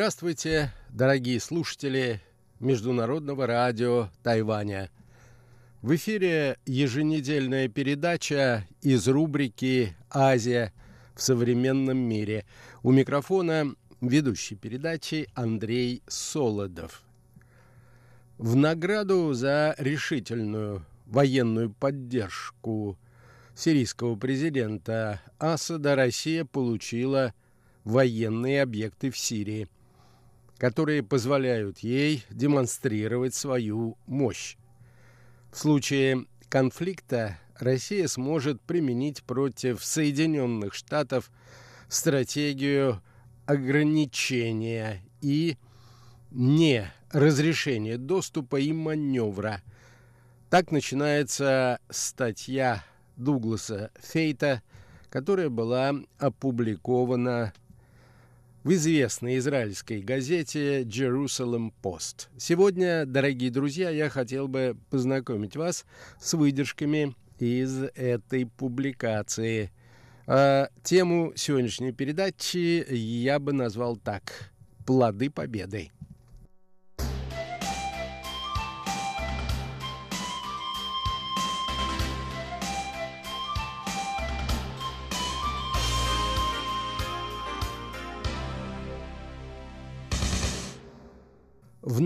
Здравствуйте, дорогие слушатели Международного радио Тайваня. В эфире еженедельная передача из рубрики «Азия в современном мире». У микрофона ведущий передачи Андрей Солодов. В награду за решительную военную поддержку сирийского президента Асада Россия получила военные объекты в Сирии, которые позволяют ей демонстрировать свою мощь. В случае конфликта Россия сможет применить против Соединенных Штатов стратегию ограничения и не разрешения доступа и маневра. Так начинается статья Дугласа Фейта, которая была опубликована в известной израильской газете Jerusalem Post. Сегодня, дорогие друзья, я хотел бы познакомить вас с выдержками из этой публикации. А тему сегодняшней передачи я бы назвал так «Плоды победы».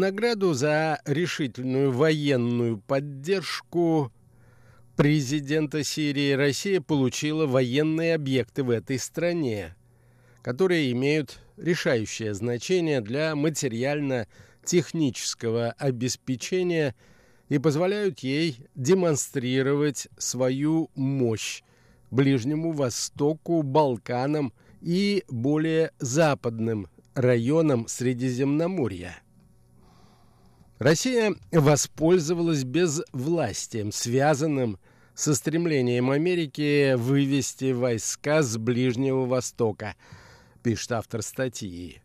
Награду за решительную военную поддержку президента Сирии Россия получила военные объекты в этой стране, которые имеют решающее значение для материально-технического обеспечения и позволяют ей демонстрировать свою мощь Ближнему Востоку, Балканам и более западным районам Средиземноморья. Россия воспользовалась безвластием, связанным со стремлением Америки вывести войска с Ближнего Востока, пишет автор статьи.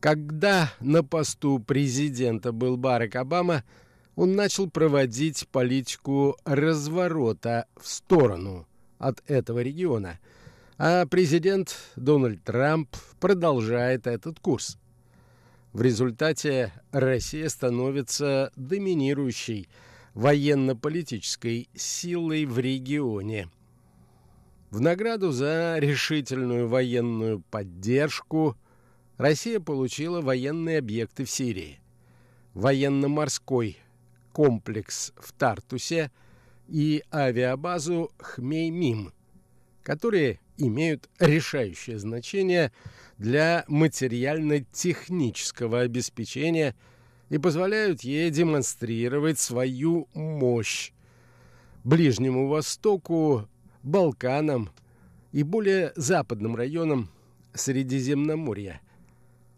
Когда на посту президента был Барак Обама, он начал проводить политику разворота в сторону от этого региона, а президент Дональд Трамп продолжает этот курс. В результате Россия становится доминирующей военно-политической силой в регионе. В награду за решительную военную поддержку Россия получила военные объекты в Сирии, военно-морской комплекс в Тартусе и авиабазу Хмеймим, которые имеют решающее значение для материально-технического обеспечения и позволяют ей демонстрировать свою мощь Ближнему Востоку, Балканам и более западным районам Средиземноморья.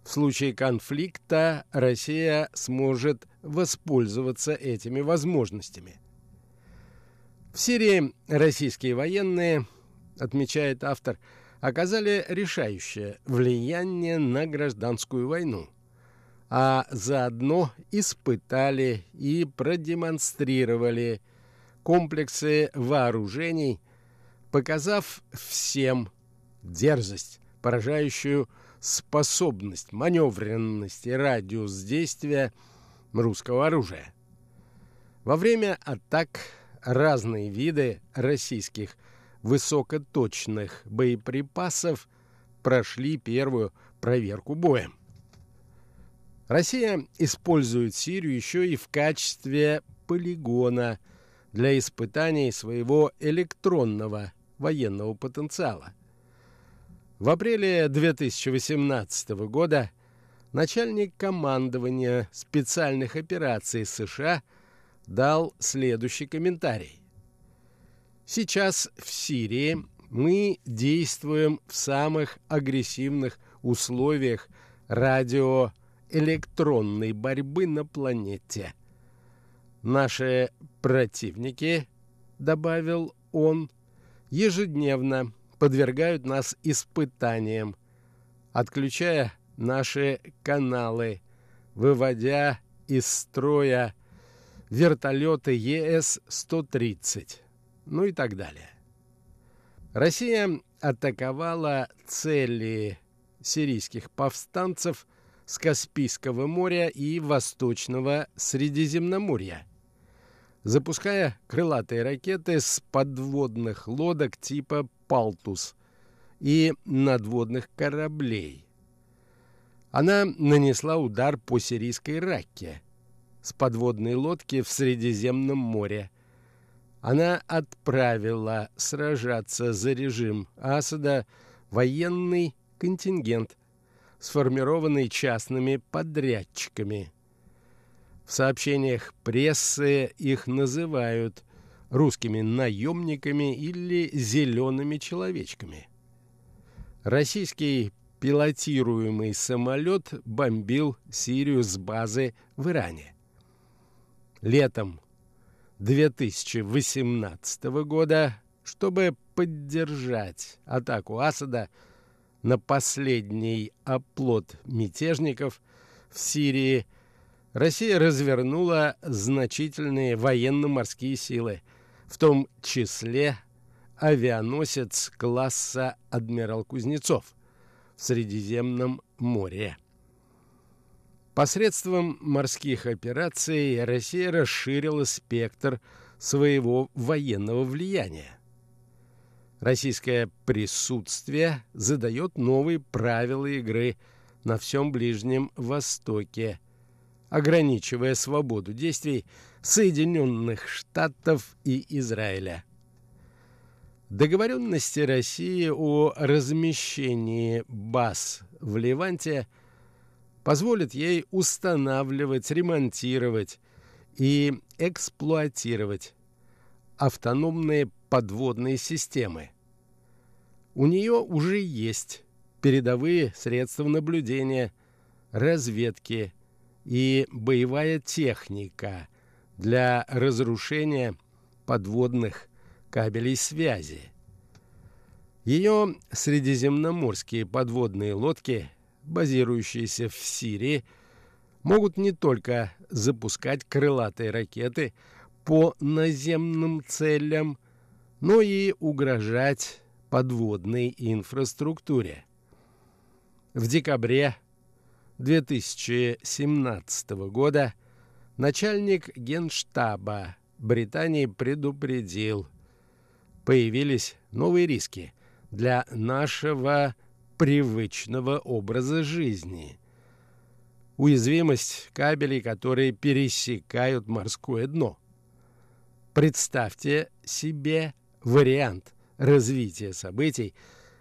В случае конфликта Россия сможет воспользоваться этими возможностями. В Сирии российские военные – отмечает автор, оказали решающее влияние на гражданскую войну, а заодно испытали и продемонстрировали комплексы вооружений, показав всем дерзость, поражающую способность, маневренность и радиус действия русского оружия. Во время атак разные виды российских высокоточных боеприпасов прошли первую проверку боем. Россия использует Сирию еще и в качестве полигона для испытаний своего электронного военного потенциала. В апреле 2018 года начальник командования специальных операций США дал следующий комментарий. Сейчас в Сирии мы действуем в самых агрессивных условиях радиоэлектронной борьбы на планете. Наши противники, добавил он, ежедневно подвергают нас испытаниям, отключая наши каналы, выводя из строя вертолеты ЕС-130 ну и так далее. Россия атаковала цели сирийских повстанцев с Каспийского моря и Восточного Средиземноморья, запуская крылатые ракеты с подводных лодок типа «Палтус» и надводных кораблей. Она нанесла удар по сирийской Ракке с подводной лодки в Средиземном море. Она отправила сражаться за режим Асада военный контингент – сформированный частными подрядчиками. В сообщениях прессы их называют русскими наемниками или зелеными человечками. Российский пилотируемый самолет бомбил Сирию с базы в Иране. Летом 2018 года, чтобы поддержать атаку Асада, на последний оплот мятежников в Сирии Россия развернула значительные военно-морские силы, в том числе авианосец класса «Адмирал Кузнецов» в Средиземном море. Посредством морских операций Россия расширила спектр своего военного влияния. Российское присутствие задает новые правила игры на всем Ближнем Востоке, ограничивая свободу действий Соединенных Штатов и Израиля. Договоренности России о размещении баз в Ливанте позволят ей устанавливать, ремонтировать и эксплуатировать автономные подводные системы. У нее уже есть передовые средства наблюдения, разведки и боевая техника для разрушения подводных кабелей связи. Ее средиземноморские подводные лодки, базирующиеся в Сирии, могут не только запускать крылатые ракеты по наземным целям, но и угрожать подводной инфраструктуре. В декабре 2017 года начальник генштаба Британии предупредил, появились новые риски для нашего привычного образа жизни. Уязвимость кабелей, которые пересекают морское дно. Представьте себе вариант развития событий,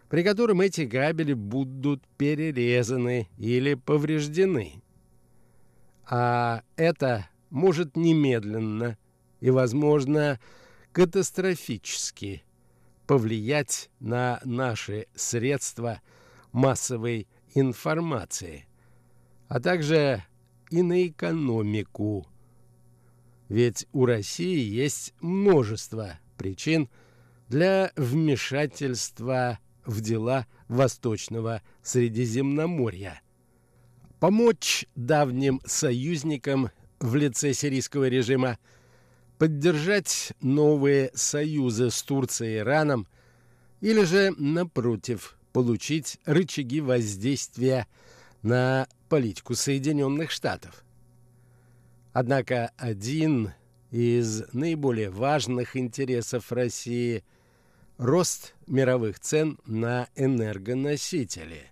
при котором эти кабели будут перерезаны или повреждены. А это может немедленно и, возможно, катастрофически повлиять на наши средства массовой информации, а также и на экономику. Ведь у России есть множество причин для вмешательства в дела Восточного Средиземноморья. Помочь давним союзникам в лице сирийского режима поддержать новые союзы с Турцией и Ираном или же, напротив, получить рычаги воздействия на политику Соединенных Штатов. Однако один из наиболее важных интересов России – рост мировых цен на энергоносители.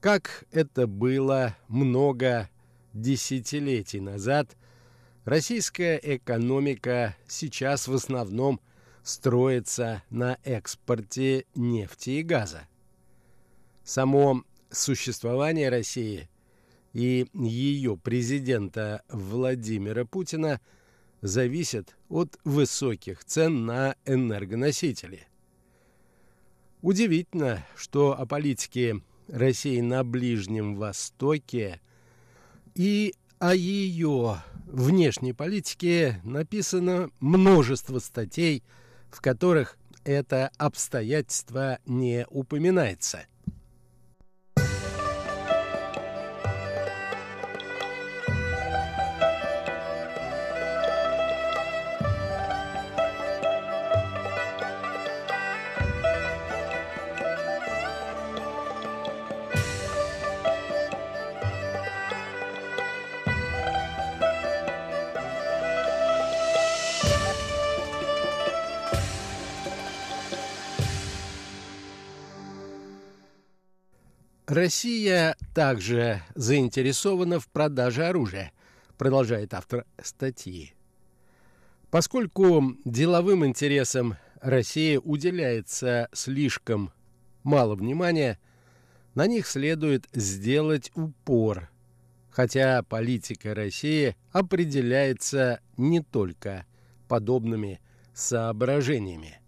Как это было много десятилетий назад, российская экономика сейчас в основном строится на экспорте нефти и газа. Само существование России и ее президента Владимира Путина зависит от высоких цен на энергоносители. Удивительно, что о политике России на Ближнем Востоке и о ее внешней политике написано множество статей, в которых это обстоятельство не упоминается – Россия также заинтересована в продаже оружия, продолжает автор статьи. Поскольку деловым интересам России уделяется слишком мало внимания, на них следует сделать упор, хотя политика России определяется не только подобными соображениями.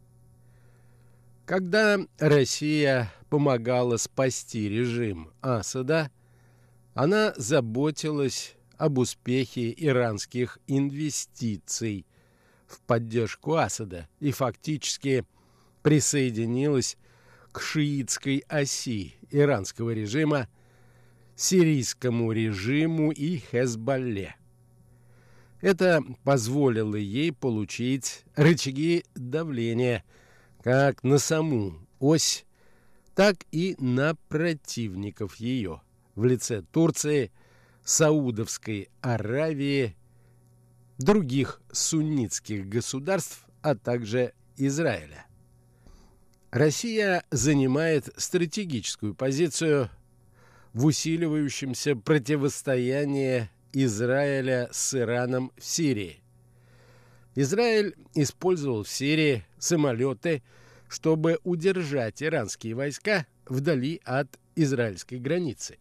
Когда Россия помогала спасти режим Асада, она заботилась об успехе иранских инвестиций в поддержку Асада и фактически присоединилась к шиитской оси иранского режима, сирийскому режиму и Хезболле. Это позволило ей получить рычаги давления как на саму ось, так и на противников ее в лице Турции, Саудовской Аравии, других суннитских государств, а также Израиля. Россия занимает стратегическую позицию в усиливающемся противостоянии Израиля с Ираном в Сирии. Израиль использовал в Сирии самолеты, чтобы удержать иранские войска вдали от израильской границы.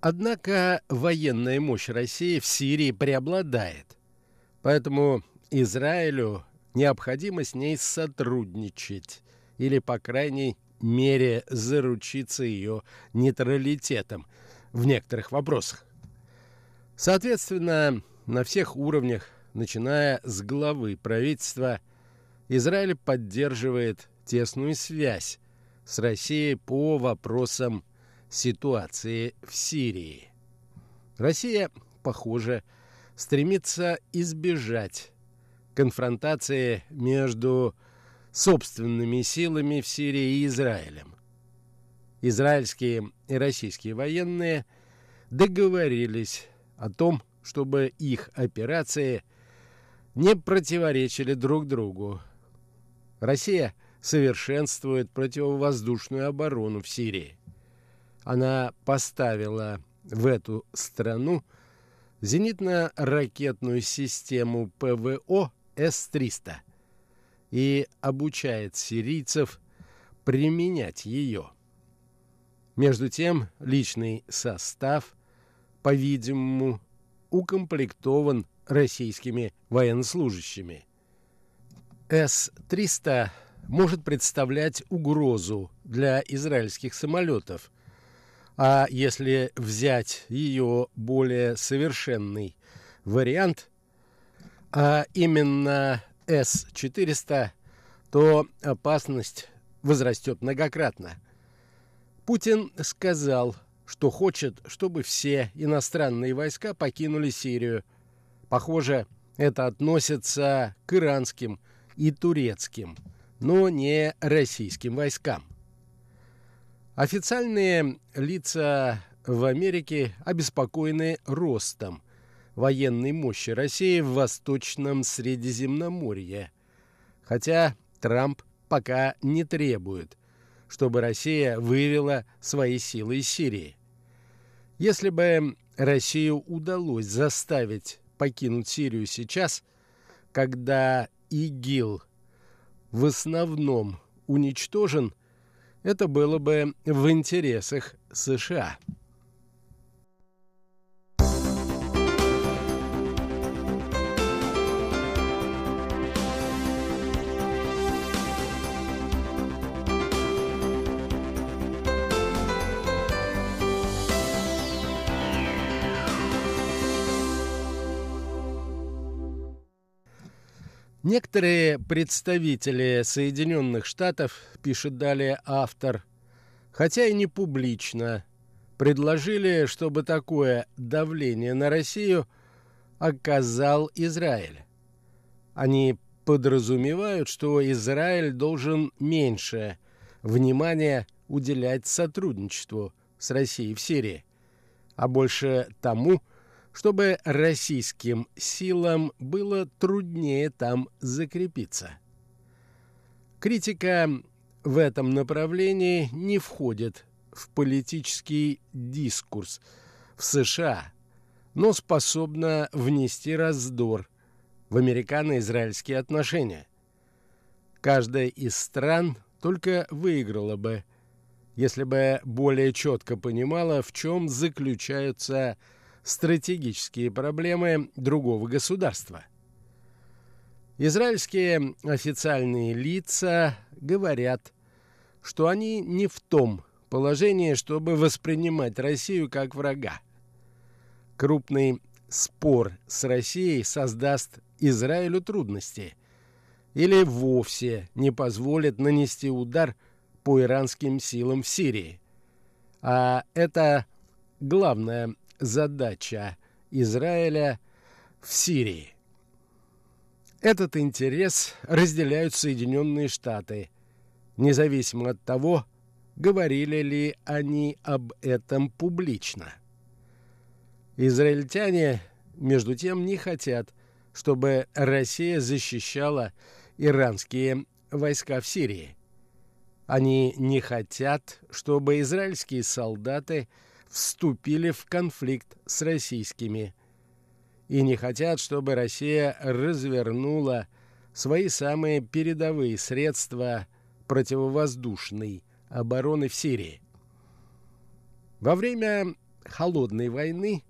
Однако военная мощь России в Сирии преобладает, поэтому Израилю необходимо с ней сотрудничать или, по крайней мере, заручиться ее нейтралитетом в некоторых вопросах. Соответственно, на всех уровнях, начиная с главы правительства, Израиль поддерживает тесную связь с Россией по вопросам ситуации в Сирии. Россия, похоже, стремится избежать конфронтации между собственными силами в Сирии и Израилем. Израильские и российские военные договорились о том, чтобы их операции не противоречили друг другу. Россия совершенствует противовоздушную оборону в Сирии. Она поставила в эту страну зенитно-ракетную систему ПВО С-300 и обучает сирийцев применять ее. Между тем, личный состав, по-видимому, укомплектован российскими военнослужащими. С-300 может представлять угрозу для израильских самолетов, а если взять ее более совершенный вариант, а именно С-400, то опасность возрастет многократно. Путин сказал, что хочет, чтобы все иностранные войска покинули Сирию. Похоже, это относится к иранским и турецким, но не российским войскам. Официальные лица в Америке обеспокоены ростом военной мощи России в Восточном Средиземноморье, хотя Трамп пока не требует, чтобы Россия вывела свои силы из Сирии. Если бы Россию удалось заставить покинуть Сирию сейчас, когда ИГИЛ в основном уничтожен, это было бы в интересах США. Некоторые представители Соединенных Штатов, пишет далее автор, хотя и не публично, предложили, чтобы такое давление на Россию оказал Израиль. Они подразумевают, что Израиль должен меньше внимания уделять сотрудничеству с Россией в Сирии, а больше тому, чтобы российским силам было труднее там закрепиться. Критика в этом направлении не входит в политический дискурс в США, но способна внести раздор в американо-израильские отношения. Каждая из стран только выиграла бы, если бы более четко понимала, в чем заключаются стратегические проблемы другого государства. Израильские официальные лица говорят, что они не в том положении, чтобы воспринимать Россию как врага. Крупный спор с Россией создаст Израилю трудности или вовсе не позволит нанести удар по иранским силам в Сирии. А это главная задача Израиля в Сирии. Этот интерес разделяют Соединенные Штаты, независимо от того, говорили ли они об этом публично. Израильтяне, между тем, не хотят, чтобы Россия защищала иранские войска в Сирии. Они не хотят, чтобы израильские солдаты вступили в конфликт с российскими и не хотят, чтобы Россия развернула свои самые передовые средства противовоздушной обороны в Сирии. Во время Холодной войны,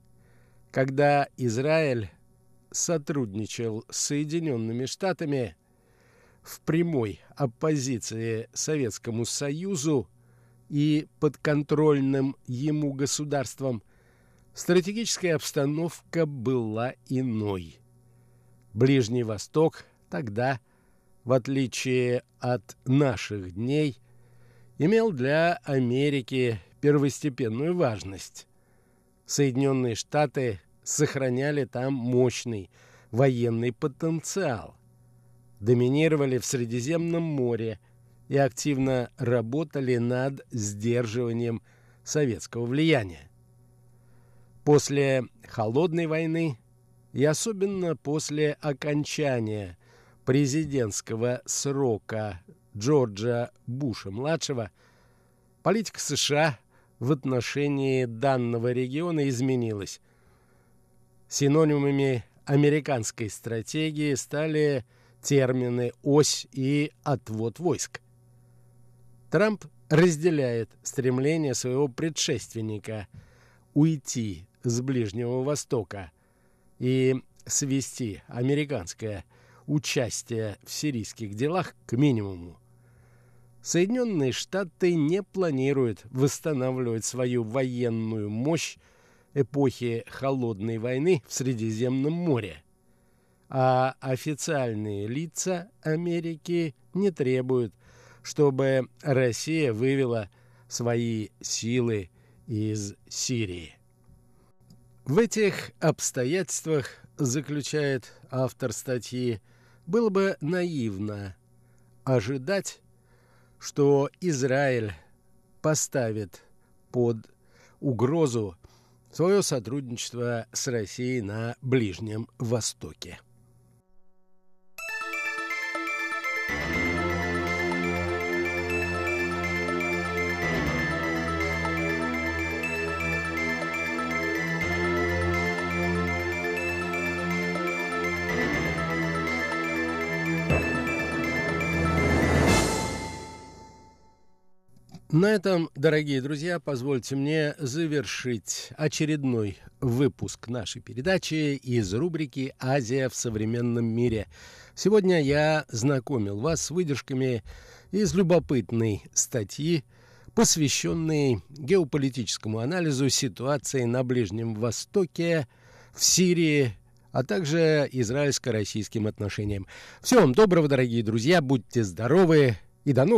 когда Израиль сотрудничал с Соединенными Штатами в прямой оппозиции Советскому Союзу и подконтрольным ему государствам, стратегическая обстановка была иной. Ближний Восток тогда, в отличие от наших дней, имел для Америки первостепенную важность. Соединенные Штаты сохраняли там мощный военный потенциал, доминировали в Средиземном море и активно работали над сдерживанием советского влияния. После Холодной войны и особенно после окончания президентского срока Джорджа Буша-младшего политика США в отношении данного региона изменилась. Синонимами американской стратегии стали термины «ось» и «отвод войск». Трамп разделяет стремление своего предшественника уйти с Ближнего Востока и свести американское участие в сирийских делах к минимуму. Соединенные Штаты не планируют восстанавливать свою военную мощь эпохи Холодной войны в Средиземном море, а официальные лица Америки не требуют, чтобы Россия вывела свои силы из Сирии. В этих обстоятельствах, заключает автор статьи, было бы наивно ожидать, что Израиль поставит под угрозу свое сотрудничество с Россией на Ближнем Востоке. На этом, дорогие друзья, позвольте мне завершить очередной выпуск нашей передачи из рубрики «Азия в современном мире». Сегодня я знакомил вас с выдержками из любопытной статьи, посвященной геополитическому анализу ситуации на Ближнем Востоке, в Сирии, а также израильско-российским отношениям. Всего вам доброго, дорогие друзья, будьте здоровы и до новых